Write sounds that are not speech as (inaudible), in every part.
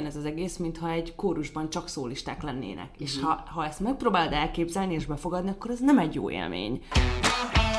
olyan ez az egész, mintha egy kórusban csak szólisták lennének. Mm-hmm. És ha, ha ezt megpróbálod elképzelni és befogadni, akkor ez nem egy jó élmény. Sziasztok!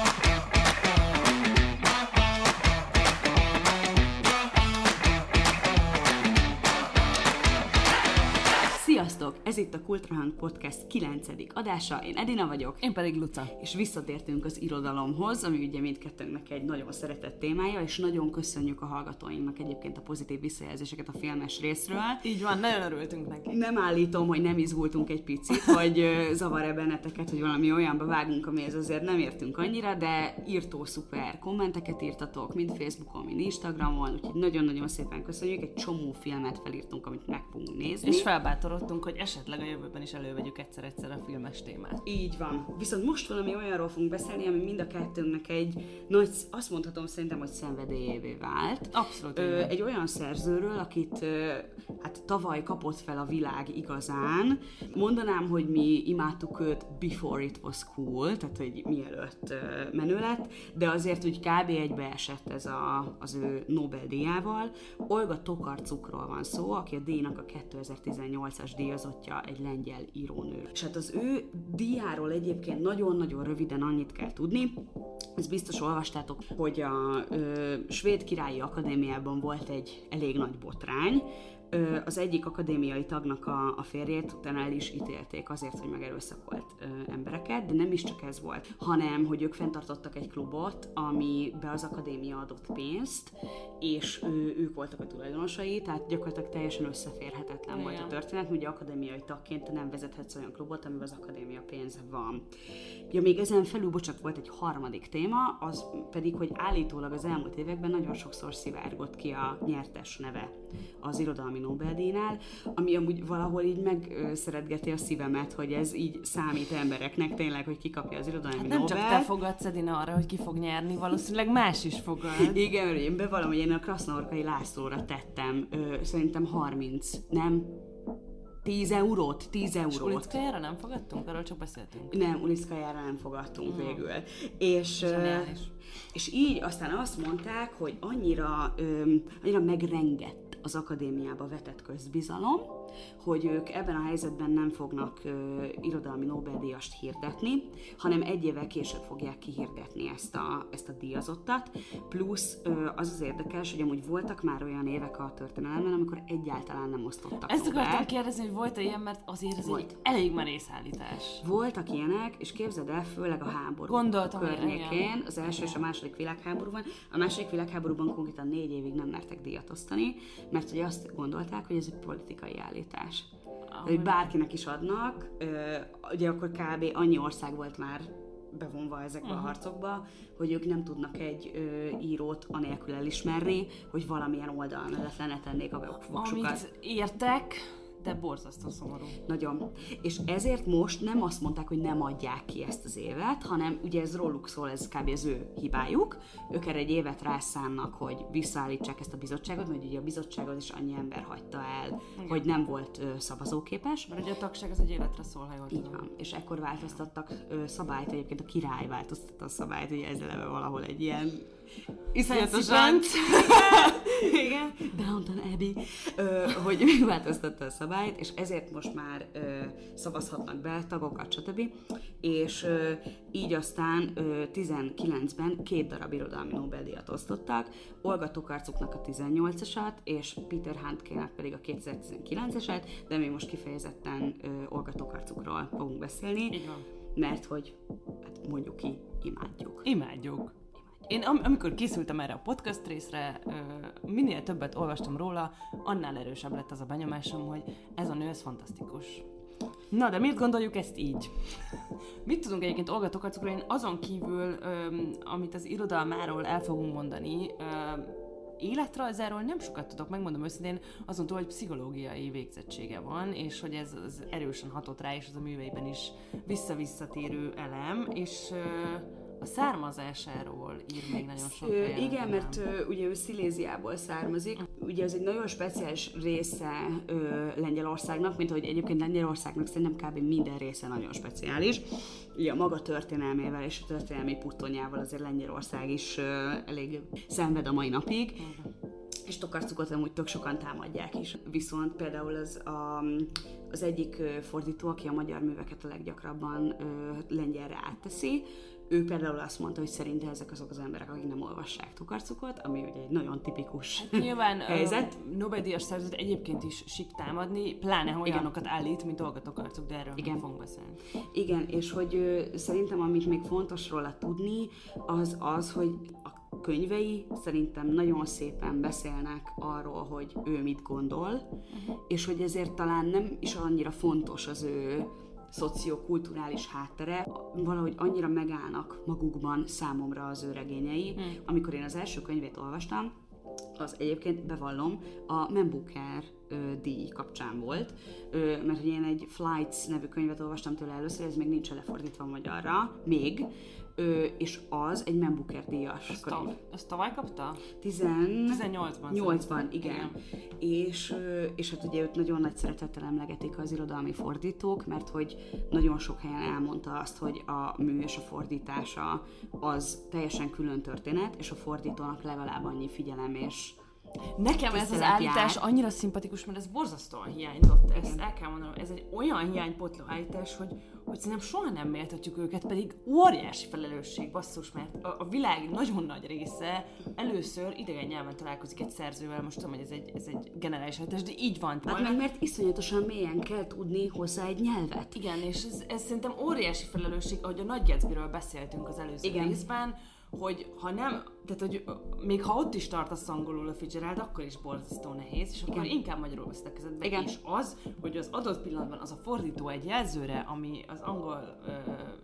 Ez itt a Kultrahang Podcast 9. adása. Én Edina vagyok. Én pedig Luca. És visszatértünk az irodalomhoz, ami ugye mindkettőnknek egy nagyon szeretett témája, és nagyon köszönjük a hallgatóinknak egyébként a pozitív visszajelzéseket a filmes részről. Így van, nagyon örültünk neki. Nem állítom, hogy nem izgultunk egy picit, hogy zavar-e benneteket, hogy valami olyanba vágunk, amihez azért nem értünk annyira, de írtó szuper kommenteket írtatok, mind Facebookon, mind Instagramon, úgyhogy nagyon-nagyon szépen köszönjük. Egy csomó filmet felírtunk, amit meg fogunk nézni. És felbátorodtunk, hogy esetleg a jövőben is elővegyük egyszer-egyszer a filmes témát. Így van. Viszont most valami olyanról fogunk beszélni, ami mind a kettőnknek egy nagy, azt mondhatom szerintem, hogy szenvedélyévé vált. Abszolút. Ö, egy olyan szerzőről, akit ö, hát tavaly kapott fel a világ igazán. Mondanám, hogy mi imádtuk őt before it was cool, tehát hogy mielőtt ö, menő lett, de azért úgy kb. egybe esett ez a, az ő Nobel-díjával. Olga Tokarczukról van szó, aki a díjnak a 2018-as díjazottja, egy lengyel írónő. És hát az ő díjáról egyébként nagyon-nagyon röviden annyit kell tudni, ezt biztos olvastátok, hogy a ö, Svéd Királyi Akadémiában volt egy elég nagy botrány, ö, az egyik akadémiai tagnak a, a férjét utána el is ítélték azért, hogy megerőszakolt ö, embereket, de nem is csak ez volt, hanem, hogy ők fenntartottak egy klubot, amibe az akadémia adott pénzt, és ő, ők voltak a tulajdonosai, tehát gyakorlatilag teljesen összeférhetetlen Igen. volt a történet, ugye akadémiai tagként nem vezethetsz olyan klubot, amiben az akadémia pénze van. Ja, még ezen felül, bocsánat, volt egy harmadik téma, az pedig, hogy állítólag az elmúlt években nagyon sokszor szivárgott ki a nyertes neve az irodalmi Nobel-díjnál, ami amúgy valahol így megszeretgeti a szívemet, hogy ez így számít embereknek tényleg, hogy kikapja az irodalmi hát nem Nobel. csak te fogadsz Edina arra, hogy ki fog nyerni, valószínűleg más is fogad. (laughs) Igen, mert én bevallom, hogy én a Krasznorkai Lászlóra tettem, ö, szerintem 30, nem 10 eurót, 10 eurót. Ulickájára nem fogadtunk? Arról csak beszéltünk. Nem, Ulickájára nem fogadtunk mm. végül. És, Zseniális. és így aztán azt mondták, hogy annyira, öm, annyira megrengett az akadémiába vetett közbizalom, hogy ők ebben a helyzetben nem fognak ö, irodalmi Nobel-díjast hirdetni, hanem egy évvel később fogják kihirdetni ezt a, ezt a díjazottat. Plusz ö, az az érdekes, hogy amúgy voltak már olyan évek a történelemben, amikor egyáltalán nem osztottak Ezt Nobel. akartam kérdezni, hogy volt-e ilyen, mert azért ez Volt. egy elég merész állítás. Voltak ilyenek, és képzeld el, főleg a háború Gondoltam, környékén, igen. az első és a második világháborúban. A második világháborúban konkrétan négy évig nem mertek díjat osztani, mert ugye azt gondolták, hogy ez egy politikai állítás. Ahogy- Hogy bárkinek is adnak, ugye akkor kb. annyi ország volt már bevonva ezekbe uh-huh. a harcokba, hogy ők nem tudnak egy ö, írót anélkül elismerni, hogy valamilyen oldal mellett letennék a voksukat. Amit értek, de borzasztó szomorú. Nagyon. És ezért most nem azt mondták, hogy nem adják ki ezt az évet, hanem ugye ez róluk szól, ez kb. az ő hibájuk. Ők erre egy évet rászánnak, hogy visszaállítsák ezt a bizottságot, mert ugye a bizottságot is annyi ember hagyta el, Igen. hogy nem volt ö, szavazóképes. Mert ugye a tagság az egy életre szól, ha jól Így van. És ekkor változtattak ö, szabályt, egyébként a király változtatta a szabályt, ugye ez eleve valahol egy ilyen iszonyatosan, (laughs) Igen. Downton Abbey, ö, hogy (laughs) megváltoztatta a szabályt, és ezért most már ö, szavazhatnak be tagokat, stb. És ö, így aztán ö, 19-ben két darab irodalmi Nobel-díjat osztottak, Olga Tokarczuknak a 18-asat, és Peter Handkének pedig a 2019-eset, de mi most kifejezetten ö, Olga Tokarczukról fogunk beszélni, Így van. mert hogy, hát mondjuk ki, imádjuk. Imádjuk. Én am- amikor készültem erre a podcast részre, minél többet olvastam róla, annál erősebb lett az a benyomásom, hogy ez a nő, ez fantasztikus. Na, de miért gondoljuk ezt így? Mit tudunk egyébként Olga Tokarczukról? Én azon kívül, öm, amit az irodalmáról el fogunk mondani, öm, életrajzáról nem sokat tudok, megmondom őszintén, azon túl, hogy pszichológiai végzettsége van, és hogy ez az erősen hatott rá, és az a műveiben is vissza-visszatérő elem, és ö, a származásáról ír még nagyon sok helyen. igen, mert ö, ugye ő Sziléziából származik. Ugye ez egy nagyon speciális része ö, Lengyelországnak, mint ahogy egyébként Lengyelországnak szerintem kb. minden része nagyon speciális. Ugye a maga történelmével és a történelmi puttonyával azért Lengyelország is ö, elég szenved a mai napig. és tokarcukot amúgy tök sokan támadják is. Viszont például az, a, az egyik fordító, aki a magyar műveket a leggyakrabban ö, lengyelre átteszi, ő például azt mondta, hogy szerinte ezek azok az emberek, akik nem olvassák Tokarcukot, ami ugye egy nagyon tipikus hát nyilván, helyzet. Nobel-díjas szerzőt egyébként is sik támadni, pláne ha olyanokat állít, mint Olga Tokarcuk, de erről Igen. fogunk beszélni. Igen, és hogy ö, szerintem amit még fontos róla tudni, az az, hogy a könyvei szerintem nagyon szépen beszélnek arról, hogy ő mit gondol, uh-huh. és hogy ezért talán nem is annyira fontos az ő szociokulturális háttere, valahogy annyira megállnak magukban számomra az ő regényei. Hmm. Amikor én az első könyvét olvastam, az egyébként bevallom, a Membuker díj kapcsán volt, ö, mert én egy Flights nevű könyvet olvastam tőle először, ez még nincs lefordítva magyarra, még, ö, és az egy Membuker díjas Ezt, könyv. Ezt tavaly kapta? Tizen... 18-ban. 8-ban, igen. igen. És, és hát ugye őt nagyon nagy szeretettel emlegetik az irodalmi fordítók, mert hogy nagyon sok helyen elmondta azt, hogy a mű és a fordítása az teljesen külön történet, és a fordítónak legalább annyi figyelem és Nekem ez az állítás jár. annyira szimpatikus, mert ez borzasztóan hiányzott. Ezt el kell mondanom, ez egy olyan hiánypotló állítás, hogy, hogy szerintem soha nem méltatjuk őket, pedig óriási felelősség, basszus, mert a, a világ nagyon nagy része először idegen nyelven találkozik egy szerzővel, most tudom, hogy ez egy, ez egy generális állítás, de így van. Hát meg mert iszonyatosan mélyen kell tudni hozzá egy nyelvet. Igen, és ez, ez szerintem óriási felelősség, ahogy a Nagy Gatsbyről beszéltünk az előző Igen. részben, hogy ha nem, tehát hogy még ha ott is tartasz angolul a Fitzgerald, akkor is borzasztó nehéz, és akkor Igen. inkább magyarul veszed a kezedbe. Igen. És az, hogy az adott pillanatban az a fordító egy jelzőre, ami az angol ö,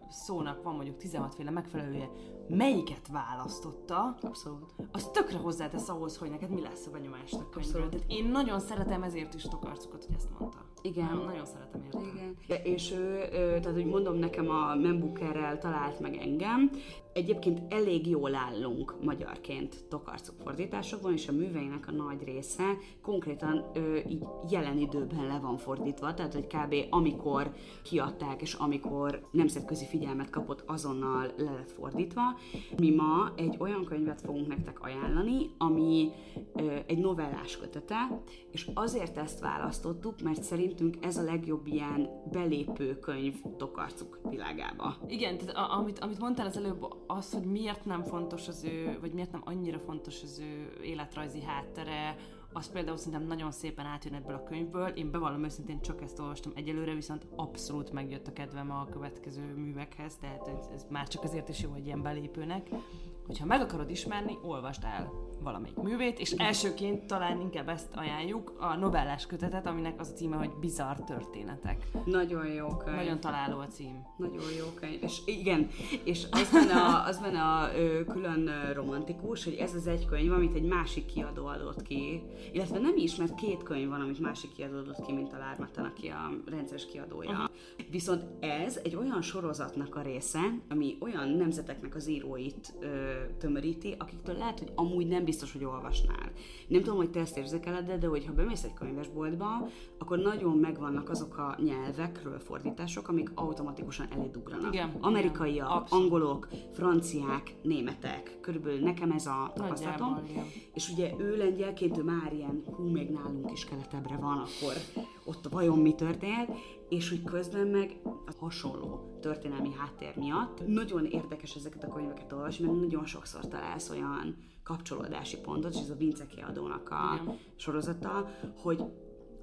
szónak van mondjuk 16 féle megfelelője, melyiket választotta, Abszolút. az tökre hozzátesz ahhoz, hogy neked mi lesz a benyomás a könyvről. Tehát én nagyon szeretem ezért is Tokarcukot, hogy ezt mondta. Igen. Nagyon, nagyon szeretem érte. Igen. De, és ő, ő, tehát hogy mondom, nekem a Membukerrel talált meg engem. Egyébként elég jól állunk magyarként Tokarcuk fordításokban, és a műveinek a nagy része konkrétan ő, így jelen időben le van fordítva, tehát hogy kb. amikor kiadták, és amikor nemzetközi figyelmet kapott, azonnal le lett fordítva. Mi ma egy olyan könyvet fogunk nektek ajánlani, ami ö, egy novellás kötete, és azért ezt választottuk, mert szerintünk ez a legjobb ilyen belépő könyv Tokarcuk világába. Igen, tehát a, amit, amit mondtál az előbb, az, hogy miért nem fontos az ő, vagy miért nem annyira fontos az ő életrajzi háttere, az például szerintem nagyon szépen átjön ebből a könyvből. Én bevallom őszintén csak ezt olvastam egyelőre, viszont abszolút megjött a kedvem a következő művekhez, tehát ez, ez már csak azért is jó, hogy ilyen belépőnek. Hogyha meg akarod ismerni, olvasd el valamelyik művét, és elsőként talán inkább ezt ajánljuk, a novellás kötetet, aminek az a címe, hogy Bizarr történetek. Nagyon jó könyv. Nagyon találó a cím. Nagyon jó könyv. És igen, és az benne a, az benne a ö, külön romantikus, hogy ez az egy könyv, amit egy másik kiadó adott ki, illetve nem is, mert két könyv van, amit másik kiadó adott ki, mint a Lármatan, aki a rendszeres kiadója. Uh-huh. Viszont ez egy olyan sorozatnak a része, ami olyan nemzeteknek az íróit ö, tömöríti, akiktől lehet, hogy amúgy nem biztos, hogy olvasnál. Nem tudom, hogy te ezt érzékeled, de, de hogyha bemész egy könyvesboltba, akkor nagyon megvannak azok a nyelvekről fordítások, amik automatikusan elédugranak. Igen, Amerikaiak, igen, angolok, franciák, németek. Körülbelül nekem ez a tapasztalatom. És ugye ő lengyelként, ő már ilyen, hú, még nálunk is keletebbre van, akkor ott vajon mi történt, és hogy közben meg a hasonló történelmi háttér miatt nagyon érdekes ezeket a könyveket olvasni, mert nagyon sokszor találsz olyan kapcsolódási pontot, és ez a Vince kiadónak a sorozata, hogy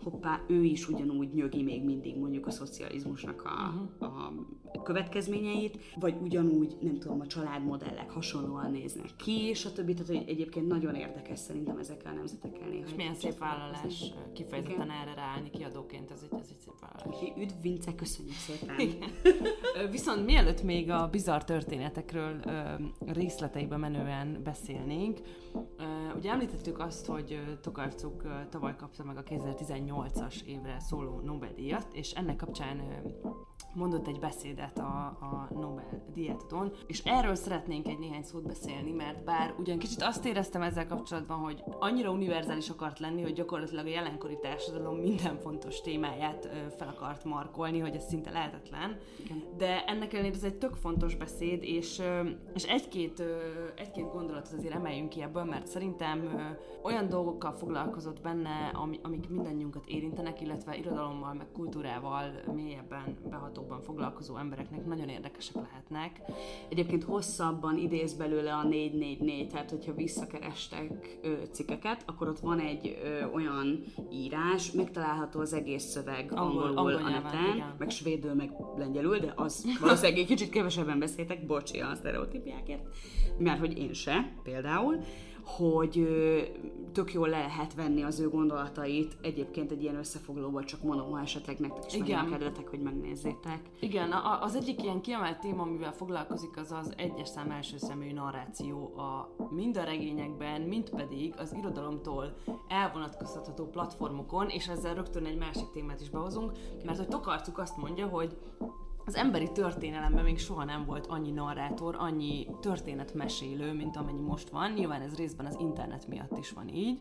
hoppá, ő is ugyanúgy nyögi még mindig mondjuk a szocializmusnak a, uh-huh. a következményeit, vagy ugyanúgy, nem tudom, a családmodellek hasonlóan néznek ki, és a többi, tehát hogy egyébként nagyon érdekes szerintem ezekkel a nemzetekkel néha. És milyen szép vállalás kifejezetten Igen. erre ráállni kiadóként, ez egy, ez egy szép vállalás. Üdv, Vince, köszönjük szépen! Igen. Viszont mielőtt még a bizarr történetekről részleteibe menően beszélnénk, ugye említettük azt, hogy Tokarcuk tavaly kapta meg a 2018 2008-as évre szóló Nobel-díjat, és ennek kapcsán mondott egy beszédet a, a Nobel díjátadón, és erről szeretnénk egy néhány szót beszélni, mert bár ugyan kicsit azt éreztem ezzel kapcsolatban, hogy annyira univerzális akart lenni, hogy gyakorlatilag a jelenkori társadalom minden fontos témáját fel akart markolni, hogy ez szinte lehetetlen, de ennek ellenére ez egy tök fontos beszéd, és, és egy-két, egy-két gondolatot azért emeljünk ki ebből, mert szerintem olyan dolgokkal foglalkozott benne, ami, amik mindannyiunkat érintenek, illetve irodalommal, meg kultúrával mélyebben, behatóban foglalkozó embereknek nagyon érdekesek lehetnek. Egyébként hosszabban idéz belőle a 444, tehát hogyha visszakerestek ö, cikkeket, akkor ott van egy ö, olyan írás, megtalálható az egész szöveg Angol- angolul angol a neten, igen. meg svédül, meg lengyelül, de az valószínűleg egy kicsit kevesebben beszéltek, bocsi a sztereotípiákért, mert hogy én se például, hogy tök jól le lehet venni az ő gondolatait, egyébként egy ilyen összefoglalóban csak mondom, ha esetleg nektek is Igen. kedvetek, hogy megnézzétek. Igen, a, az egyik ilyen kiemelt téma, amivel foglalkozik, az az egyes szám első személyű narráció a mind a regényekben, mind pedig az irodalomtól elvonatkoztatható platformokon, és ezzel rögtön egy másik témát is behozunk, mert hogy Tokarczuk azt mondja, hogy az emberi történelemben még soha nem volt annyi narrátor, annyi történetmesélő, mint amennyi most van. Nyilván ez részben az internet miatt is van így.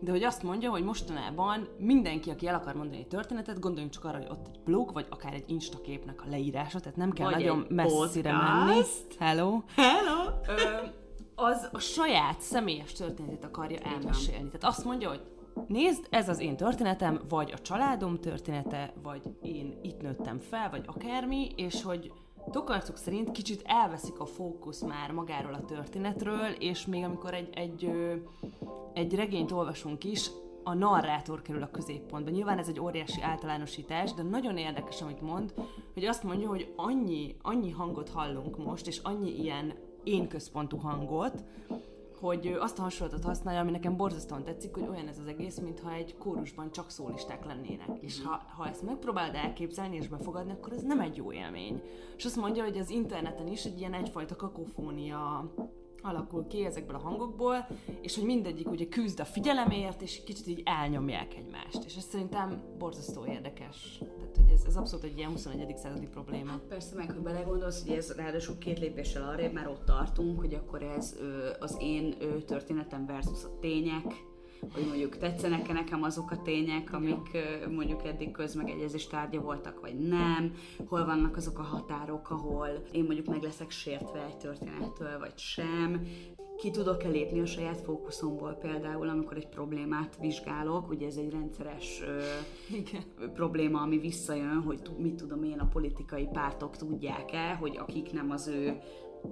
De hogy azt mondja, hogy mostanában mindenki, aki el akar mondani egy történetet, gondoljunk csak arra, hogy ott egy blog, vagy akár egy Insta képnek a leírása, tehát nem kell Vagy nagyon messzire podcast. menni. Hello! Hello! Ö, az a saját személyes történetét akarja elmesélni. Tehát azt mondja, hogy nézd, ez az én történetem, vagy a családom története, vagy én itt nőttem fel, vagy akármi, és hogy Tokarczuk szerint kicsit elveszik a fókusz már magáról a történetről, és még amikor egy, egy, egy regényt olvasunk is, a narrátor kerül a középpontba. Nyilván ez egy óriási általánosítás, de nagyon érdekes, amit mond, hogy azt mondja, hogy annyi, annyi hangot hallunk most, és annyi ilyen én központú hangot, hogy azt a hasonlatot használja, ami nekem borzasztóan tetszik, hogy olyan ez az egész, mintha egy kórusban csak szólisták lennének. És ha, ha ezt megpróbálod elképzelni és befogadni, akkor ez nem egy jó élmény. És azt mondja, hogy az interneten is egy ilyen egyfajta kakofónia alakul ki ezekből a hangokból, és hogy mindegyik ugye küzd a figyelemért, és kicsit így elnyomják egymást. És ez szerintem borzasztó érdekes. Tehát, hogy ez, ez abszolút egy ilyen 21. századi probléma. Persze, meg hogy belegondolsz, hogy ez ráadásul két lépéssel arrébb már ott tartunk, hogy akkor ez az én történetem versus a tények, hogy mondjuk tetszenek-e nekem azok a tények, amik mondjuk eddig közmegegyezés tárgya voltak, vagy nem, hol vannak azok a határok, ahol én mondjuk meg leszek sértve egy történettől, vagy sem, ki tudok-e lépni a saját fókuszomból például, amikor egy problémát vizsgálok, ugye ez egy rendszeres ö, Igen. probléma, ami visszajön, hogy mit tudom én, a politikai pártok tudják-e, hogy akik nem az ő,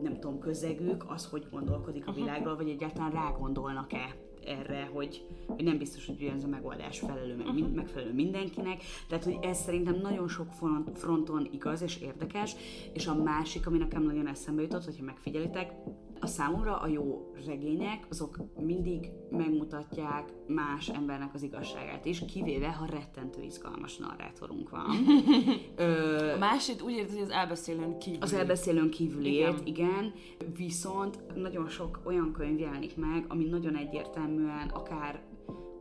nem tudom, közegük, az hogy gondolkodik a világról, vagy egyáltalán rágondolnak-e erre, hogy, hogy nem biztos, hogy ugyanaz a megoldás felelő, meg, mind, megfelelő mindenkinek. Tehát, hogy ez szerintem nagyon sok front, fronton igaz és érdekes, és a másik, ami nekem nagyon eszembe jutott, hogyha megfigyelitek, a számomra a jó regények, azok mindig megmutatják más embernek az igazságát is, kivéve, ha rettentő izgalmas narrátorunk van. (laughs) Ö, A másik úgy érted, hogy az elbeszélőn kívül. az elbeszélőn kívülét, Igen. igen. igen, viszont nagyon sok olyan könyv jelenik meg, ami nagyon egyértelműen akár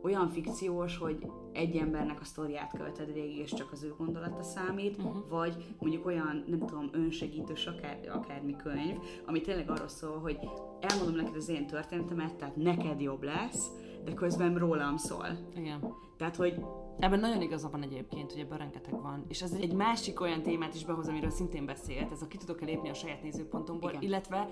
olyan fikciós, hogy egy embernek a sztoriát követed végig, és csak az ő gondolata számít, uh-huh. vagy mondjuk olyan, nem tudom, önsegítős akár, akármi könyv, ami tényleg arról szól, hogy elmondom neked az én történetemet, tehát neked jobb lesz, de közben rólam szól. Igen. Tehát, hogy Ebben nagyon igaza van egyébként, hogy ebben rengeteg van. És ez egy másik olyan témát is behoz, amiről szintén beszélt, ez a ki tudok-e lépni a saját nézőpontomból, Igen. illetve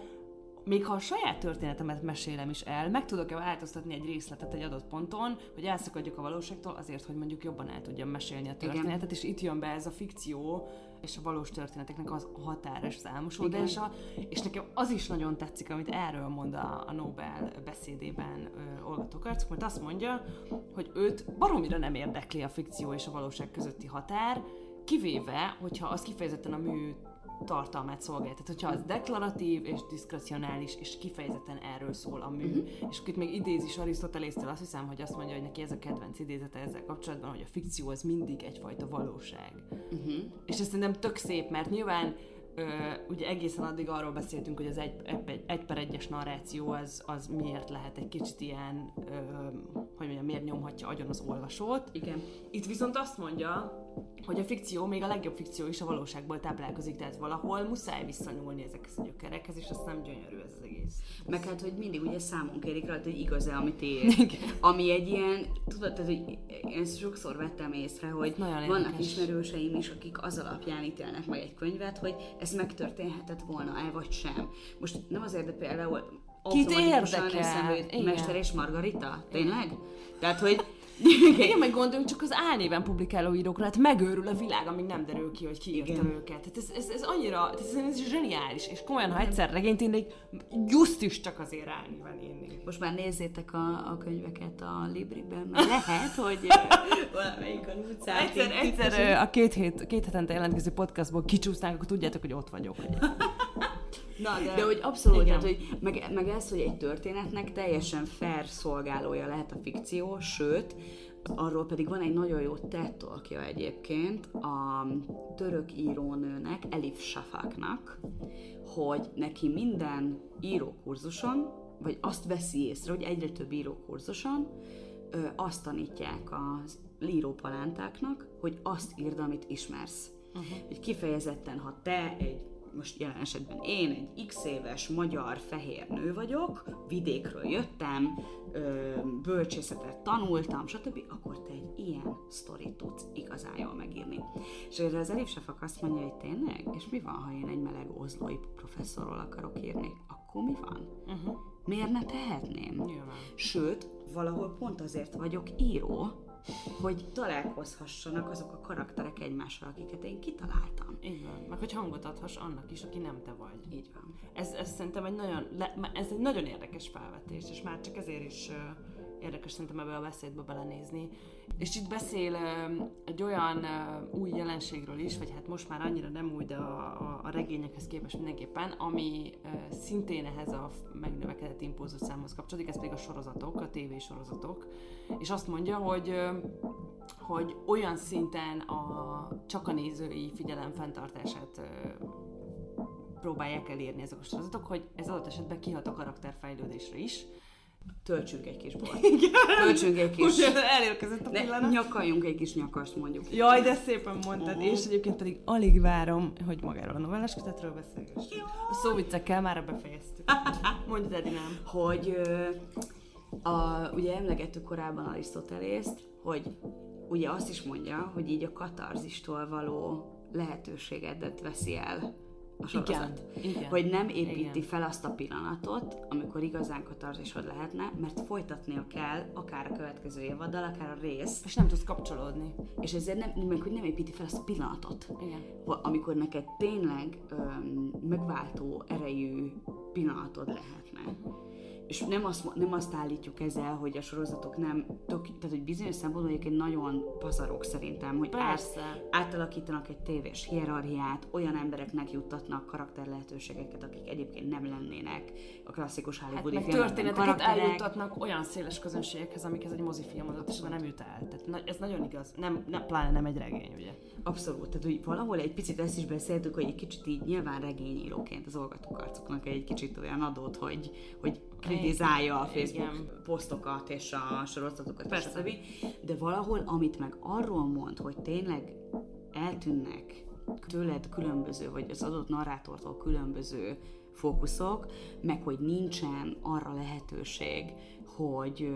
még ha a saját történetemet mesélem is el, meg tudok-e változtatni egy részletet egy adott ponton, hogy elszakadjuk a valóságtól azért, hogy mondjuk jobban el tudjam mesélni a történetet, és itt jön be ez a fikció és a valós történeteknek az a határa és az elmosódása, és nekem az is nagyon tetszik, amit erről mond a, a Nobel beszédében ö, Olga Tokarczuk, mert azt mondja, hogy őt baromira nem érdekli a fikció és a valóság közötti határ, kivéve, hogyha az kifejezetten a mű tartalmát szolgálja. Tehát, hogyha az deklaratív és diszkrecionális, és kifejezetten erről szól a mű, uh-huh. és itt még idéz is Arisztotelésztől, azt hiszem, hogy azt mondja, hogy neki ez a kedvenc idézete ezzel kapcsolatban, hogy a fikció az mindig egyfajta valóság. uh-huh. És ez szerintem tök szép, mert nyilván ö, ugye egészen addig arról beszéltünk, hogy az egy, egy, egy per egyes narráció az, az miért lehet egy kicsit ilyen, ö, hogy mondjam, miért nyomhatja agyon az olvasót. igen. Itt viszont azt mondja, hogy a fikció, még a legjobb fikció is a valóságból táplálkozik, tehát valahol muszáj visszanyúlni ezekhez a gyökerekhez, és aztán gyönyörű ez az egész. Meg hát, hogy mindig ugye számon kérik rajta, hogy igaz-e, amit ér. (laughs) Ami egy ilyen, tudod, tehát, hogy én sokszor vettem észre, hogy vannak érdekes. ismerőseim is, akik az alapján ítélnek meg egy könyvet, hogy ez megtörténhetett volna-e, vagy sem. Most nem azért, de például automatikusan érdekel? eszembe Igen. Mester és Margarita? Tényleg? Tehát, hogy Igen, meg gondoljunk csak az álnéven publikáló írókra, hát megőrül a világ, amíg nem derül ki, hogy ki írta Igen. őket. Tehát ez, ez, ez annyira, ez, ez zseniális, és komolyan, ha egyszer regényt írnék, just is csak azért álnéven írnék. Most már nézzétek a, a könyveket a Libriben, mert (laughs) lehet, hogy valamelyik a utcán. Egyszer, egyszer a két, hét, két hetente jelentkező podcastból kicsúsznánk, akkor tudjátok, hogy ott vagyok. (laughs) Na, de, de hogy abszolút, Igen. tehát, hogy meg, meg ez, hogy egy történetnek teljesen fair szolgálója lehet a fikció, sőt, arról pedig van egy nagyon jó TED talkja egyébként a török írónőnek, Elif Shafaknak, hogy neki minden írókurzuson, vagy azt veszi észre, hogy egyre több írókurzuson ö, azt tanítják az írópalántáknak, hogy azt írd, amit ismersz. Uh-huh. Hogy kifejezetten, ha te egy most jelen esetben én egy x éves magyar fehér nő vagyok, vidékről jöttem, bölcsészetet tanultam, stb., akkor te egy ilyen sztorit tudsz igazán jól megírni. És erre az Elif Safak azt mondja, hogy tényleg, és mi van, ha én egy meleg oszlói professzorról akarok írni? Akkor mi van? Uh-huh. Miért ne tehetném? Nyilván. Sőt, valahol pont azért vagyok író, hogy találkozhassanak azok a karakterek egymással, akiket én kitaláltam. Így van. Meg hogy hangot adhass annak is, aki nem te vagy. Így van. Ez, ez szerintem egy nagyon, le, ez egy nagyon érdekes felvetés, és már csak ezért is uh, érdekes szerintem ebbe a beszédbe belenézni. És itt beszél egy olyan új jelenségről is, vagy hát most már annyira nem új, de a, a, a regényekhez képest mindenképpen, ami szintén ehhez a megnövekedett impulzusszámhoz kapcsolódik, ez pedig a sorozatok, a tévésorozatok. És azt mondja, hogy hogy olyan szinten a, csak a nézői figyelem fenntartását próbálják elérni ezek a sorozatok, hogy ez adott esetben kihat a karakterfejlődésre is. Töltsünk egy kis bort. (laughs) Töltsünk egy kis... Ugye elérkezett a pillanat. nyakaljunk egy kis nyakast mondjuk. Jaj, de szépen mondtad, Mhm. és egyébként pedig alig várom, hogy magáról a novellás kötetről beszélgessünk. A szóviccekkel már befejeztük. (laughs) Mondj, Edinám. Hogy a, ugye emlegettük korábban Arisztotelészt, hogy ugye azt is mondja, hogy így a katarzistól való lehetőségedet veszi el a sorozat. Igen, igen. Hogy nem építi Igen. fel azt a pillanatot, amikor igazán katarzisod lehetne, mert folytatnia kell akár a következő évaddal, akár a rész, És nem tudsz kapcsolódni. és ezért nem, meg hogy nem építi fel azt a pillanatot. Igen. Amikor neked tényleg öm, megváltó erejű pillanatod lehetne. És nem azt, nem azt állítjuk ezzel, hogy a sorozatok nem, tök, tehát hogy bizonyos szempontból egyébként nagyon pazarok szerintem, hogy át, Persze. átalakítanak egy tévés hierarchiát, olyan embereknek juttatnak karakter lehetőségeket, akik egyébként nem lennének a klasszikus Hát Hollywoodi meg filmekben történeteket karakterek. eljuttatnak olyan széles közönségekhez, amikhez egy mozifilm adott esetben nem jut el. Tehát na- ez nagyon igaz. Nem, nem, pláne nem egy regény, ugye? Abszolút, tehát hogy valahol egy picit ezt is beszéltük, hogy egy kicsit így nyilván regényíróként az olgatókarcoknak egy kicsit olyan adott, hogy, hogy kritizálja a Facebook Igen. posztokat és a sorozatokat, Persze. stb. De valahol, amit meg arról mond, hogy tényleg eltűnnek tőled különböző, vagy az adott narrátortól különböző fókuszok, meg hogy nincsen arra lehetőség, hogy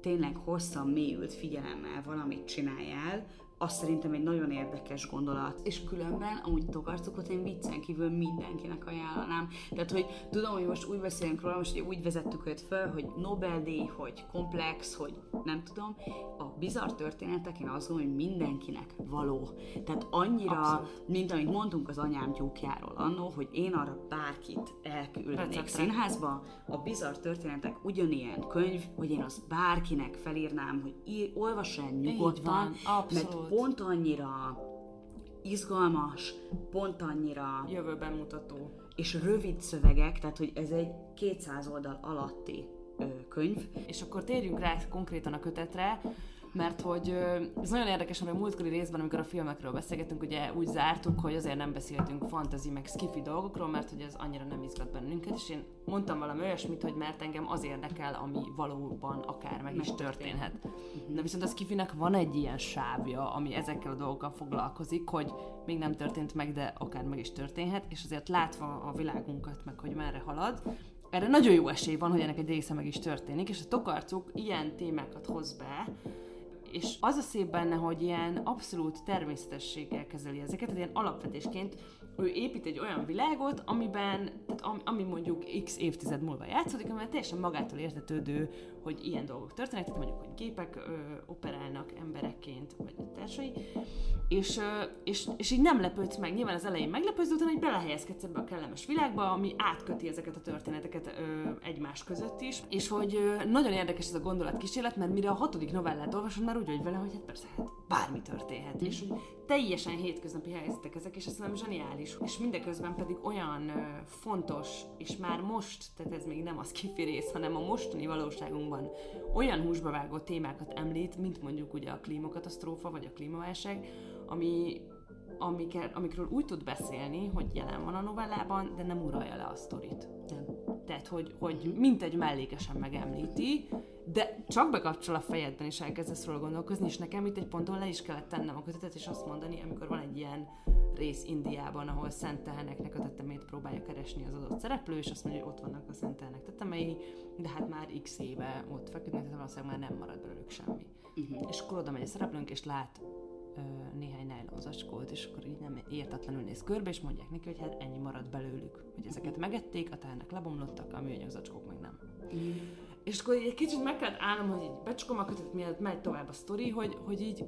tényleg hosszan mélyült figyelemmel valamit csináljál, az szerintem egy nagyon érdekes gondolat. És különben, amúgy tokarcukot én viccen kívül mindenkinek ajánlanám. Tehát, hogy tudom, hogy most úgy beszélünk róla, most ugye úgy vezettük őt föl, hogy Nobel-díj, hogy komplex, hogy nem tudom. A bizarr történetek, én azt gondolom, hogy mindenkinek való. Tehát annyira, Abszolút. mint amit mondtunk az anyám tyúkjáról annó, hogy én arra bárkit elküldenék Receptre. színházba, a bizarr történetek ugyanilyen könyv, hogy én azt bárkinek felírnám, hogy ír, olvassa el nyugodtan, mert pont annyira izgalmas, pont annyira Jövőben mutató. és rövid szövegek, tehát hogy ez egy 200 oldal alatti könyv, És akkor térjünk rá konkrétan a kötetre. Mert hogy ez nagyon érdekes, mert a múltkori részben, amikor a filmekről beszélgetünk, ugye úgy zártuk, hogy azért nem beszéltünk fantasy meg skifi dolgokról, mert hogy ez annyira nem izgat bennünket, és én mondtam valami olyasmit, hogy mert engem az érdekel, ami valóban akár meg is történhet. De viszont a skifinek van egy ilyen sávja, ami ezekkel a dolgokkal foglalkozik, hogy még nem történt meg, de akár meg is történhet, és azért látva a világunkat, meg hogy merre halad, erre nagyon jó esély van, hogy ennek egy része meg is történik, és a tokarcuk ilyen témákat hoz be, és az a szép benne, hogy ilyen abszolút természetességgel kezeli ezeket, tehát ilyen alapvetésként ő épít egy olyan világot, amiben, tehát ami mondjuk x évtized múlva játszódik, amiben teljesen magától értetődő, hogy ilyen dolgok történnek, tehát mondjuk, hogy gépek ö, operálnak emberekként, vagy társai, és, ö, és, és így nem lepődsz meg. Nyilván az elején meglepődsz, utána hogy belehelyezkedsz ebbe a kellemes világba, ami átköti ezeket a történeteket ö, egymás között is, és hogy ö, nagyon érdekes ez a gondolatkísérlet, mert mire a hatodik novellát olvasod, már úgy vagy vele, hogy hát persze, hát bármi történhet, és hogy teljesen hétköznapi helyzetek ezek, és ez nem zseniális. És mindeközben pedig olyan ö, fontos, és már most, tehát ez még nem az kifi rész, hanem a mostani valóságunkban olyan húsba vágó témákat említ, mint mondjuk ugye a klímakatasztrófa, vagy a klímaválság, ami, amiker, amikről úgy tud beszélni, hogy jelen van a novellában, de nem uralja le a sztorit. Nem. Tehát, hogy, hogy mint egy mellékesen megemlíti, de csak bekapcsol a fejedben, és elkezdesz róla gondolkozni, és nekem itt egy ponton le is kellett tennem a kötetet, és azt mondani, amikor van egy ilyen rész Indiában, ahol szent teheneknek a tetemét próbálja keresni az adott szereplő, és azt mondja, hogy ott vannak a szent tehenek tetemei, de hát már x éve ott feküdnek, tehát valószínűleg már nem marad belőlük semmi. Uh-huh. És akkor oda megy a szereplőnk, és lát ö, néhány nylon zacskót, és akkor így nem értetlenül néz körbe, és mondják neki, hogy hát ennyi marad belőlük. Hogy ezeket megették, a tehenek lebomlottak, a műanyag zacskók meg nem. Uh-huh. És akkor egy kicsit meg kellett állnom, hogy így becsukom a kötet, mielőtt megy tovább a sztori, hogy, hogy így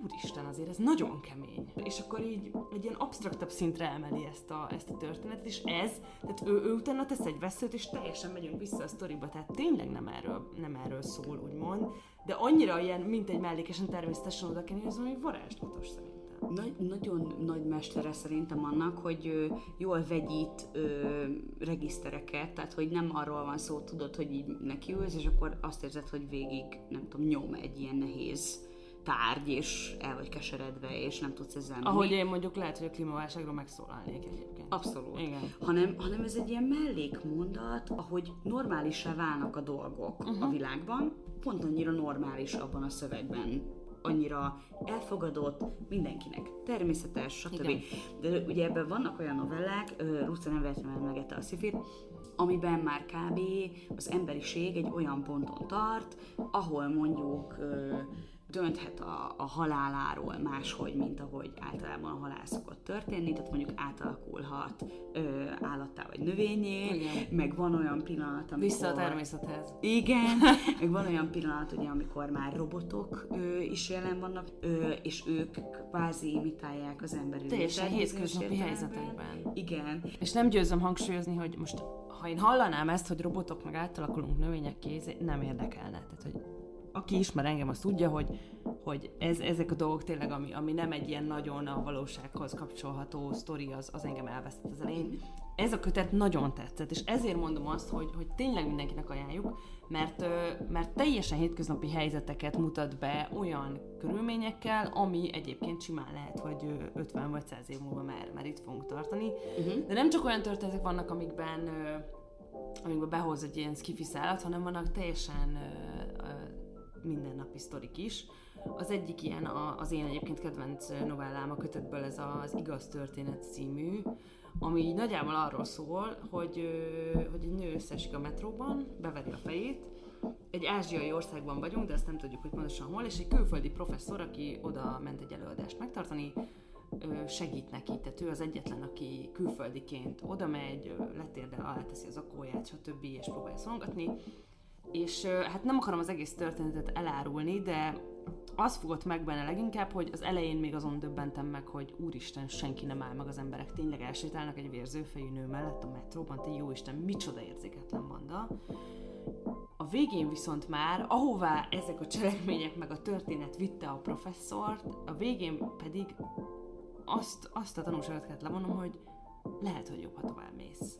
úristen, azért ez nagyon kemény. És akkor így egy ilyen absztraktabb szintre emeli ezt a, ezt a történetet, és ez, tehát ő, ő utána tesz egy veszőt, és teljesen megyünk vissza a sztoriba, tehát tényleg nem erről, nem erről szól, úgymond, de annyira ilyen, mint egy mellékesen természetesen oda kell nézni, hogy varázslatos szerintem. Nagy, nagyon nagy mestere szerintem annak, hogy ö, jól vegyít ö, regisztereket, tehát hogy nem arról van szó, tudod, hogy így nekiülsz, és akkor azt érzed, hogy végig, nem tudom, nyom egy ilyen nehéz tárgy, és el vagy keseredve, és nem tudsz ezzel Ahogy én mondjuk lehet, hogy a klímaválságról megszólalnék egyébként. Abszolút. Igen. Hanem, hanem ez egy ilyen mellékmondat, ahogy normálisá válnak a dolgok uh-huh. a világban, pont annyira normális abban a szövegben annyira elfogadott, mindenkinek természetes, stb. Igen. De ugye ebben vannak olyan novellák, Ruca nem véletlenül megette a szifit, amiben már kb. az emberiség egy olyan ponton tart, ahol mondjuk dönthet a, a haláláról máshogy, mint ahogy általában a halál szokott történni, tehát mondjuk átalakulhat ö, állattá vagy növényé, igen. meg van olyan pillanat, amikor... Vissza a természethez. Igen, (laughs) meg van olyan pillanat, ugye, amikor már robotok ö, is jelen vannak, ö, és ők kvázi imitálják az emberi Teljesen hétköznapi helyzetekben. Igen. És nem győzöm hangsúlyozni, hogy most ha én hallanám ezt, hogy robotok meg átalakulunk növények kézé, nem érdekelne. Tehát, hogy aki ismer engem, az tudja, hogy, hogy ez, ezek a dolgok tényleg, ami, ami nem egy ilyen nagyon a valósághoz kapcsolható sztori, az, az engem elvesztett az elején. Ez a kötet nagyon tetszett, és ezért mondom azt, hogy, hogy tényleg mindenkinek ajánljuk, mert, mert teljesen hétköznapi helyzeteket mutat be olyan körülményekkel, ami egyébként simán lehet, hogy 50 vagy 100 év múlva már, már itt fogunk tartani. Uh-huh. De nem csak olyan történetek vannak, amikben amikben behoz egy ilyen skifi szállat, hanem vannak teljesen mindennapi sztorik is. Az egyik ilyen a, az én egyébként kedvenc novellám a kötetből, ez az Igaz Történet című, ami nagyjából arról szól, hogy, hogy egy nő összesik a metróban, beveri a fejét, egy ázsiai országban vagyunk, de azt nem tudjuk, hogy pontosan hol, és egy külföldi professzor, aki oda ment egy előadást megtartani, segít neki, tehát ő az egyetlen, aki külföldiként oda megy, letérdel, alá teszi az akóját, stb. és próbálja szolgatni, és hát nem akarom az egész történetet elárulni, de az fogott meg benne leginkább, hogy az elején még azon döbbentem meg, hogy úristen, senki nem áll meg az emberek, tényleg elsétálnak egy vérzőfejű nő mellett a metróban, te jó Isten, micsoda érzéketlen banda. A végén viszont már, ahová ezek a cselekmények meg a történet vitte a professzort, a végén pedig azt, azt a tanulságot kellett levonom, hogy lehet, hogy jobb, ha tovább mész.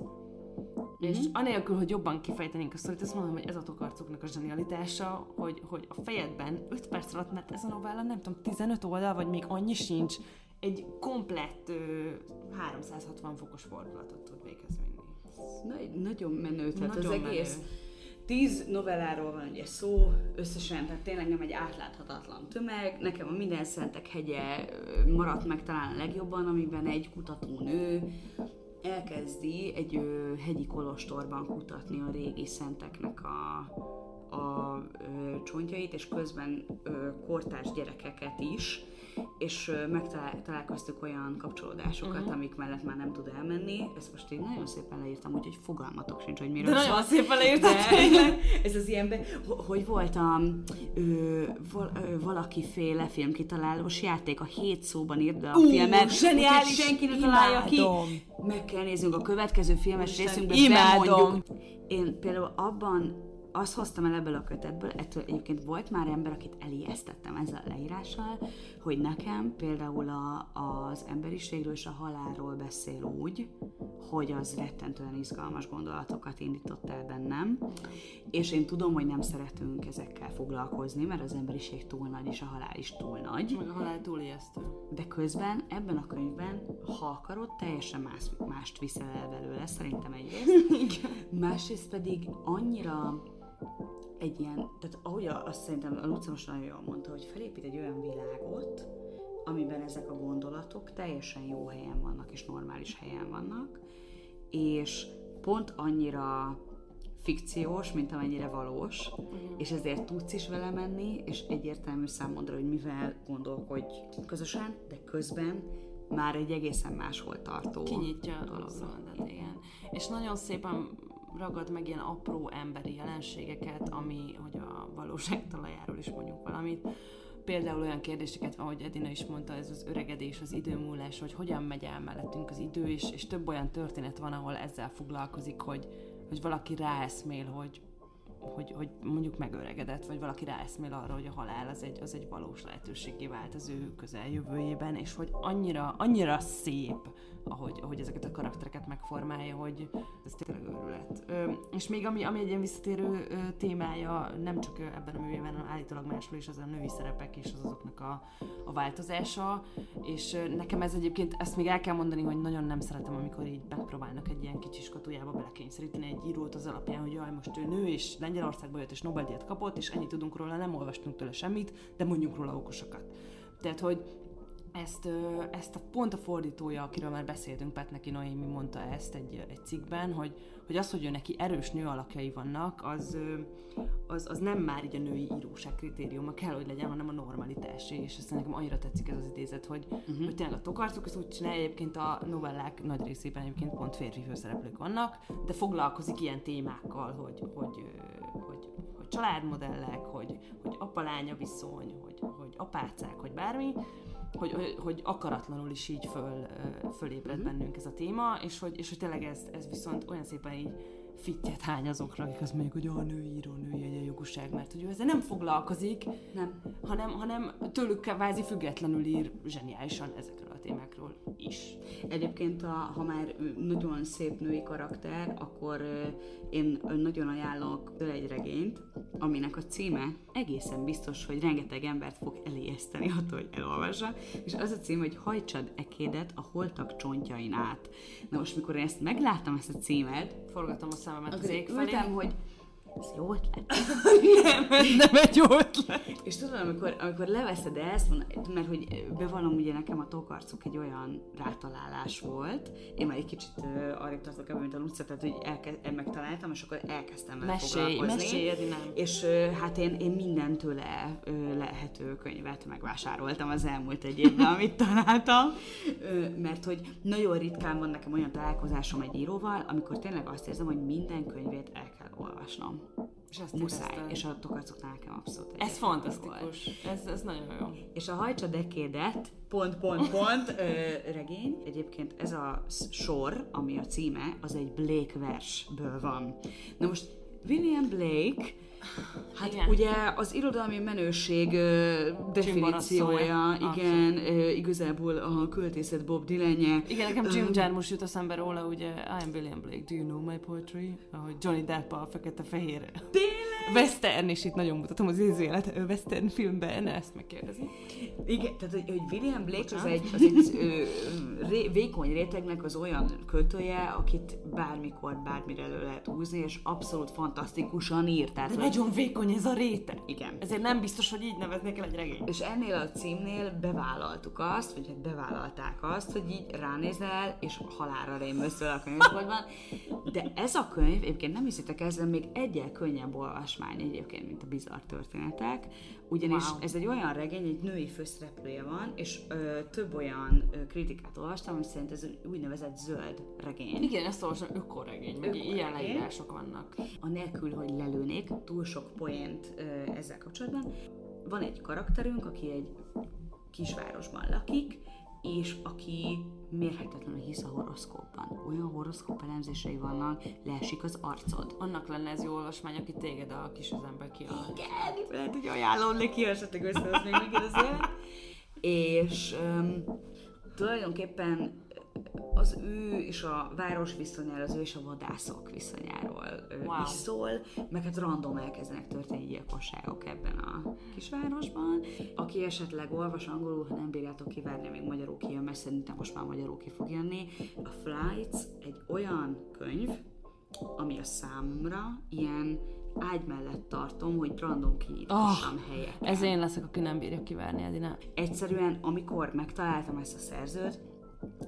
És anélkül, hogy jobban kifejtenénk a sztorit, azt mondom, hogy ez a tokarcoknak a zsenialitása, hogy, hogy a fejedben 5 perc alatt, mert ez a novella nem tudom, 15 oldal, vagy még annyi sincs, egy komplett ö, 360 fokos fordulatot tud véghez vinni. Na, nagyon menő, tehát Nagyon az egész menő. tíz novelláról van ugye szó, összesen, tehát tényleg nem egy átláthatatlan tömeg. Nekem a Minden Szentek hegye maradt meg talán a legjobban, amiben egy kutatónő elkezdi egy ö, hegyi kolostorban kutatni a régi szenteknek a, a ö, csontjait, és közben ö, kortárs gyerekeket is, és megtalálkoztuk olyan kapcsolódásokat, uh-huh. amik mellett már nem tud elmenni. Ezt most én nagyon szépen leírtam, úgyhogy fogalmatok sincs, hogy miről De szól. nagyon szépen leírtad tényleg. (laughs) ez az ilyenben, ho- hogy voltam ö, val, ö, valakiféle filmkitalálós játék, a hét szóban írd be a Ú, filmet, zseniális, senki ne találja ki. Meg kell néznünk a következő filmes Isten, részünkben, imádom. bemondjuk. Én például abban azt hoztam el ebből a kötetből, ettől egyébként volt már ember, akit elijesztettem ezzel a leírással, hogy nekem például a, az emberiségről és a halálról beszél úgy, hogy az rettentően izgalmas gondolatokat indított el bennem, és én tudom, hogy nem szeretünk ezekkel foglalkozni, mert az emberiség túl nagy, és a halál is túl nagy, Meg a halál túl ijesztő. de közben ebben a könyvben, ha akarod, teljesen más, mást viszel el belőle, szerintem egyrészt. (laughs) Másrészt pedig annyira egy ilyen, tehát ahogy azt szerintem a Luca most nagyon jól mondta, hogy felépít egy olyan világot, amiben ezek a gondolatok teljesen jó helyen vannak, és normális helyen vannak, és pont annyira fikciós, mint amennyire valós, és ezért tudsz is vele menni, és egyértelmű számodra, hogy mivel gondolkodj közösen, de közben már egy egészen máshol tartó Kinyitja a dolog. igen. És nagyon szépen ragad meg ilyen apró emberi jelenségeket, ami, hogy a valóság talajáról is mondjuk valamit. Például olyan kérdéseket van, hogy Edina is mondta, ez az öregedés, az időmúlás, hogy hogyan megy el mellettünk az idő, és, és több olyan történet van, ahol ezzel foglalkozik, hogy, hogy valaki ráeszmél, hogy, hogy, hogy mondjuk megöregedett, vagy valaki ráeszmél arra, hogy a halál az egy, az egy valós lehetőségé vált az ő közeljövőjében, és hogy annyira, annyira szép, ahogy, ahogy ezeket a karaktereket megformálja, hogy ez tényleg őrület. Ö, és még ami, ami egy ilyen visszatérő ö, témája, nem csak ebben a művében, hanem állítólag máshol is az a női szerepek és az azoknak a, a változása, és ö, nekem ez egyébként, ezt még el kell mondani, hogy nagyon nem szeretem, amikor így megpróbálnak egy ilyen kicsi skatujába belekényszeríteni egy írót az alapján, hogy jaj, most ő nő, és Lengyelországba jött, és Nobel-díjat kapott, és ennyit tudunk róla, nem olvastunk tőle semmit, de mondjuk róla okosakat. Tehát, hogy ezt, ezt a pont a fordítója, akiről már beszéltünk, Petneki Noémi mondta ezt egy, egy cikkben, hogy, hogy az, hogy ő neki erős nő alakjai vannak, az, az, az nem már így a női íróság kritériuma kell, hogy legyen, hanem a normalitásé, és ezt nekem annyira tetszik ez az idézet, hogy, uh-huh. hogy tényleg a tokarcok az úgy csinálja, egyébként a novellák nagy részében egyébként pont férfi főszereplők vannak, de foglalkozik ilyen témákkal, hogy, hogy, ö, hogy, hogy családmodellek, hogy, hogy apa-lánya viszony, hogy, hogy apácák, hogy bármi, hogy, hogy, hogy akaratlanul is így föl, fölébred Mhm. bennünk ez a téma, és hogy, és hogy tényleg ez, ez viszont olyan szépen így fittyet hány azokra, akik azt mondják, hogy a női író, női egyenjogúság, mert hogy ő ezzel nem foglalkozik, Nem. hanem, hanem tőlük kvázi függetlenül ír zseniálisan ezekről témákról is. Egyébként, a, ha már nagyon szép női karakter, akkor én nagyon ajánlok egy regényt, aminek a címe egészen biztos, hogy rengeteg embert fog elijeszteni attól, hogy elolvassa, és az a cím, hogy hajtsad ekédet a holtak csontjain át. Na most, mikor én ezt megláttam, ezt a címet, Forgatom a szememet az akkor ég felé. ültem, hogy ez jó ötlet. nem, nem egy jó ötlet. És tudod, amikor, amikor leveszed ezt, mert hogy bevallom, ugye nekem a tokarcok egy olyan rátalálás volt, én már egy kicsit uh, arra tartok ebben, mint a Lucia, tehát hogy elke- megtaláltam, és akkor elkezdtem vele Mesélj, foglalkozni. mesélj, Edinám. És ö, hát én, én minden tőle ö, lehető könyvet megvásároltam az elmúlt egy évben, (laughs) amit találtam, ö, mert hogy nagyon ritkán van nekem olyan találkozásom egy íróval, amikor tényleg azt érzem, hogy minden könyvét el olvasnom. És ezt Muszáj. érezted. És a tokarcoknál nekem abszolút Ez volt. fantasztikus. Ez, ez nagyon jó. És a Hajtsa dekédet, pont, pont, pont, ö, regény, egyébként ez a sor, ami a címe, az egy Blake versből van. Na most William Blake (laughs) Hát Igen. ugye az irodalmi menőség definíciója, igen, ö, igazából a költészet Bob Dylan-je. Igen, nekem Jim Jarmusch jut eszembe róla, ugye I am William Blake, do you know my poetry? Ahogy Johnny Depp a fekete-fehér western, és itt nagyon mutatom az ö, western filmben, ezt megkérdezi. Igen, tehát hogy, William Blake az egy, az egy ö, ré, vékony rétegnek az olyan költője, akit bármikor, bármire elő lehet húzni, és abszolút fantasztikusan ír. Tehát, De nagyon vékony ez a réteg. Igen. Ezért nem biztos, hogy így neveznék el egy regényt. És ennél a címnél bevállaltuk azt, vagy hát bevállalták azt, hogy így ránézel, és halálra rémülsz a könyvboltban. De ez a könyv, egyébként nem hiszitek ezzel, még egyel könnyebb olvasmány egyébként, mint a bizarr történetek, ugyanis Wow. ez egy olyan regény, egy női főszereplője van, és ö, több olyan ö, kritikát olvastam, ami szerint ez úgynevezett zöld regény. Igen, ezt olvasom, ökoregény, meg Ökoregény. ilyen leírások vannak. anélkül, hogy lelőnék túl sok poént ö, ezzel kapcsolatban. Van egy karakterünk, aki egy kisvárosban lakik, és aki mérhetetlenül hisz a horoszkópban. Olyan horoszkóp elemzései vannak, leesik az arcod. Annak lenne ez jó olvasmány, aki téged a kis üzembe kialak. Igen, lehet, hogy ajánlom neki, esetleg összehoz még még az élet. És um, tulajdonképpen az ő és a város viszonyáról, az ő és a vadászok viszonyáról Wow. is szól, meg hát random elkezdenek történni gyilkosságok ebben a kisvárosban. Aki esetleg olvas angolul, ha nem bírjátok kivárni, még magyarul kijön, mert szerintem most már magyarul ki fog jönni. A Flights egy olyan könyv, ami a számra ilyen ágy mellett tartom, hogy random kinyithassam oh, helyet. Ez én leszek, aki nem bírja kivárni, Edina. Egyszerűen, amikor megtaláltam ezt a szerzőt,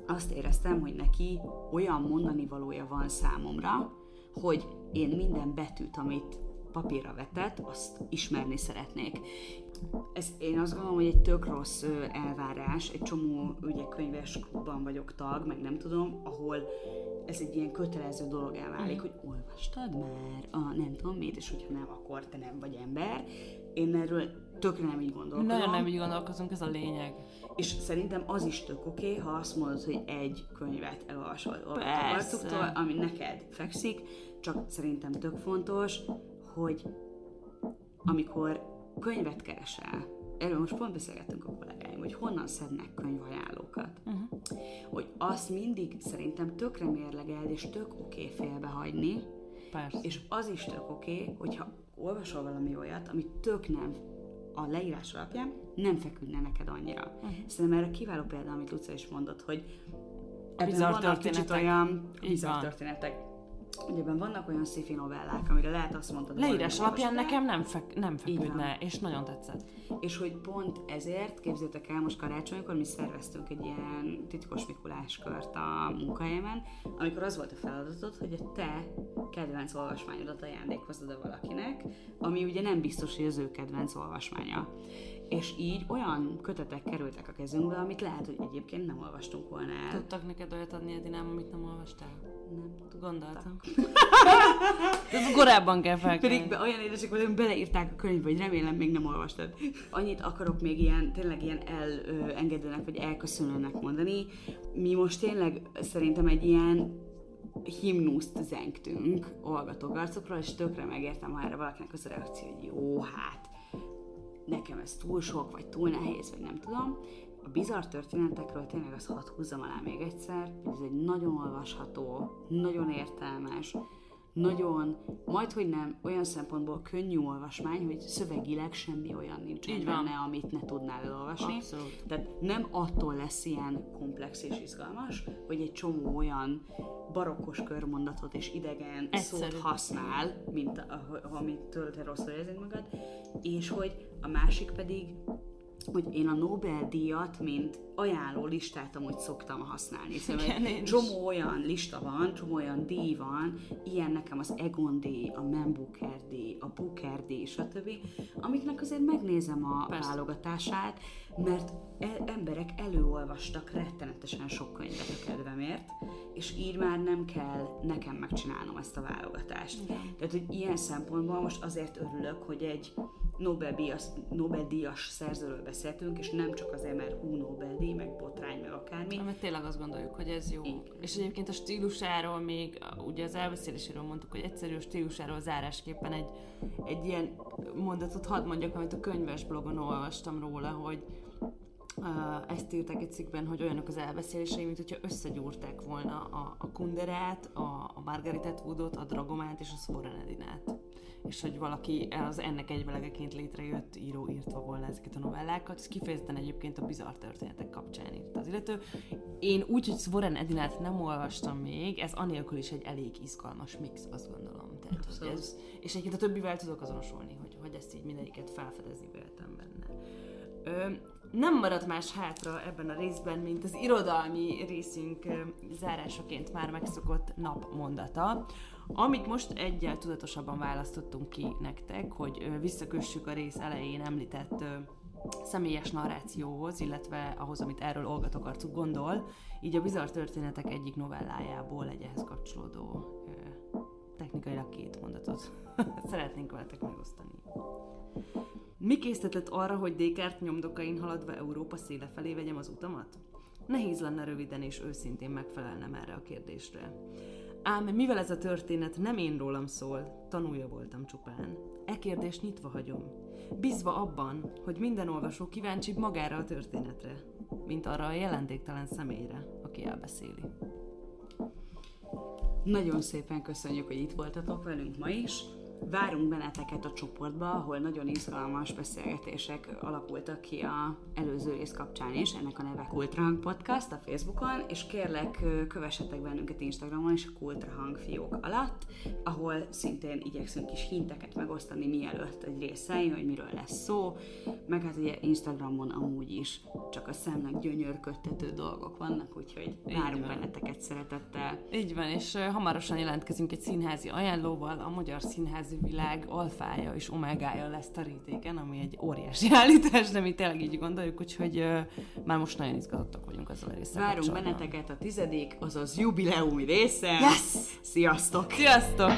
azt éreztem, hogy neki olyan mondani valója van számomra, hogy én minden betűt, amit papírra vetett, azt ismerni szeretnék. Ez, én azt gondolom, hogy egy tök rossz elvárás, egy csomó ugye könyves klubban vagyok tag, meg nem tudom, ahol ez egy ilyen kötelező dolog elválik, hogy olvastad már a nem tudom mit, és hogyha nem, akkor te nem vagy ember. Én erről tökre nem így gondolkodom. Nagyon nem így gondolkozunk, ez a lényeg. És szerintem az is tök oké, okay, ha azt mondod, hogy egy könyvet elolvasol Persze. arcuktól, ami neked fekszik, csak szerintem tök fontos, hogy amikor könyvet keresel, erről most pont beszélgettünk a kollégáim, hogy honnan szednek könyvajánlókat. Uh-huh. Hogy azt mindig szerintem tökre mérlegeld, és tök oké okay félbehagyni, Persze. és az is tök oké, okay, hogyha olvasol valami olyat, ami tök nem a leírás alapján nem feküdne neked annyira. Uh-huh. Szerintem erre kiváló példa, amit Luca is mondott, hogy ebben Bizarr vannak kicsit olyan bizarr történetek. Ugye ebben vannak olyan sci novellák, amire lehet azt mondtad, Leírás alapján nekem nem, fek, nem feküdne, és nagyon tetszett. És hogy pont ezért, képzeljétek el, most karácsonykor mi szerveztünk egy ilyen titkos Mikulás kört a munkahelyemen, amikor az volt a feladatod, hogy a te kedvenc olvasmányodat ajándékozod a valakinek, ami ugye nem biztos, hogy az ő kedvenc olvasmánya. És így olyan kötetek kerültek a kezünkbe, amit lehet, hogy egyébként nem olvastunk volna el. Tudtak neked olyat adni, Edinám, amit nem olvastál? Nem. Gondoltam. (laughs) Ez korábban kell felkelni. Pedig be, olyan édesek vagyunk, beleírták a könyvbe, hogy remélem még nem olvastad. Annyit akarok még ilyen, tényleg ilyen elengedőnek, vagy elköszönőnek mondani. Mi most tényleg szerintem egy ilyen himnuszt zengtünk hallgatókarcokról, és tökre megértem, ha erre valakinek az a reakció, hogy jó, hát nekem ez túl sok, vagy túl nehéz, vagy nem tudom. A bizarr történetekről tényleg azt hadd húzzam alá még egyszer, hogy ez egy nagyon olvasható, nagyon értelmes, nagyon, majd hogy nem, olyan szempontból könnyű olvasmány, hogy szövegileg semmi olyan nincs Így van. benne, amit ne tudnál elolvasni. Abszolút. Tehát nem attól lesz ilyen komplex és izgalmas, hogy egy csomó olyan barokkos körmondatot és idegen Egyszerű. szót használ, mint amit tőled rosszul érzed magad, és hogy a másik pedig hogy én a Nobel-díjat, mint ajánló listát amúgy szoktam használni. Szóval Igen, egy csomó olyan lista van, csomó olyan díj van, ilyen nekem az Egon díj, a Man Booker díj, a Booker díj, stb., amiknek azért megnézem a Persze. válogatását, mert e- emberek előolvastak rettenetesen sok könyvet a kedvemért, és így már nem kell nekem megcsinálnom ezt a válogatást. Igen. Tehát, hogy ilyen szempontból most azért örülök, hogy egy Nobel-díjas, Nobel-díjas szerzőről beszéltünk, és nem csak az MRU Nobel-díj, meg botrány, meg akármi. Mert tényleg azt gondoljuk, hogy ez jó. Igen. És egyébként a stílusáról még, ugye az elbeszéléséről mondtuk, hogy egyszerű a stílusáról zárásképpen egy, egy ilyen mondatot hadd mondjak, amit a könyves blogon olvastam róla, hogy Uh, ezt írták egy cikkben, hogy olyanok az elbeszélései, mint hogyha összegyúrták volna a, a Kunderát, a, a Margaret Atwoodot, a Dragomát és a Svorenedinát és hogy valaki az ennek egyvelegeként létrejött író írtva volna ezeket a novellákat. Ez kifejezetten egyébként a bizarr történetek kapcsán írt az illető. Én úgy, hogy Svoren Edinát nem olvastam még, ez anélkül is egy elég izgalmas mix, azt gondolom. Tehát, hogy ez, és egyébként a többivel tudok azonosulni, hogy, hogy ezt így mindegyiket felfedezni véltem benne. Ö, nem maradt más hátra ebben a részben, mint az irodalmi részünk zárásaként már megszokott napmondata, amit most egyel tudatosabban választottunk ki nektek, hogy visszakössük a rész elején említett személyes narrációhoz, illetve ahhoz, amit erről Olgat arcuk gondol, így a bizarr történetek egyik novellájából egy ehhez kapcsolódó technikailag két mondatot (laughs) szeretnénk veletek megosztani. Mi készített arra, hogy Descartes nyomdokain haladva Európa széle felé vegyem az utamat? Nehéz lenne röviden és őszintén megfelelnem erre a kérdésre. Ám mivel ez a történet nem én rólam szól, tanulja voltam csupán. E kérdést nyitva hagyom, bízva abban, hogy minden olvasó kíváncsi magára a történetre, mint arra a jelentéktelen személyre, aki elbeszéli. Nagyon szépen köszönjük, hogy itt voltatok velünk ma is. Várunk benneteket a csoportba, ahol nagyon izgalmas beszélgetések alakultak ki a előző rész kapcsán is, ennek a neve Kultrahang Podcast a Facebookon, és kérlek kövessetek bennünket Instagramon és a Kultrahang fiók alatt, ahol szintén igyekszünk is hinteket megosztani mielőtt egy rész hogy miről lesz szó, meg hát ugye Instagramon amúgy is csak a szemnek gyönyörködtető dolgok vannak, úgyhogy várunk benneteket szeretettel. Így van, és hamarosan jelentkezünk egy színházi ajánlóval, a Magyar Színházi világ alfája és omegája lesz terítéken, ami egy óriási (laughs) állítás, de mi tényleg így gondoljuk, úgyhogy uh, már most nagyon izgatottak vagyunk azzal a részsel. Várunk benneteket a tizedik, azaz jubileumi része. Yes! Sziasztok! Sziasztok!